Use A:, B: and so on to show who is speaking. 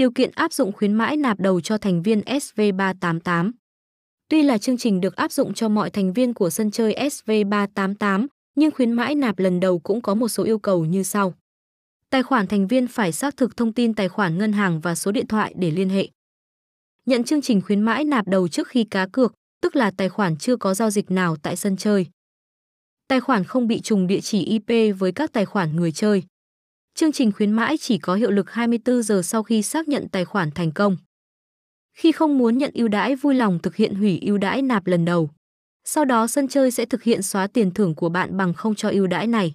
A: Điều kiện áp dụng khuyến mãi nạp đầu cho thành viên SV388. Tuy là chương trình được áp dụng cho mọi thành viên của sân chơi SV388, nhưng khuyến mãi nạp lần đầu cũng có một số yêu cầu như sau. Tài khoản thành viên phải xác thực thông tin tài khoản ngân hàng và số điện thoại để liên hệ. Nhận chương trình khuyến mãi nạp đầu trước khi cá cược, tức là tài khoản chưa có giao dịch nào tại sân chơi. Tài khoản không bị trùng địa chỉ IP với các tài khoản người chơi. Chương trình khuyến mãi chỉ có hiệu lực 24 giờ sau khi xác nhận tài khoản thành công. Khi không muốn nhận ưu đãi, vui lòng thực hiện hủy ưu đãi nạp lần đầu. Sau đó sân chơi sẽ thực hiện xóa tiền thưởng của bạn bằng không cho ưu đãi này.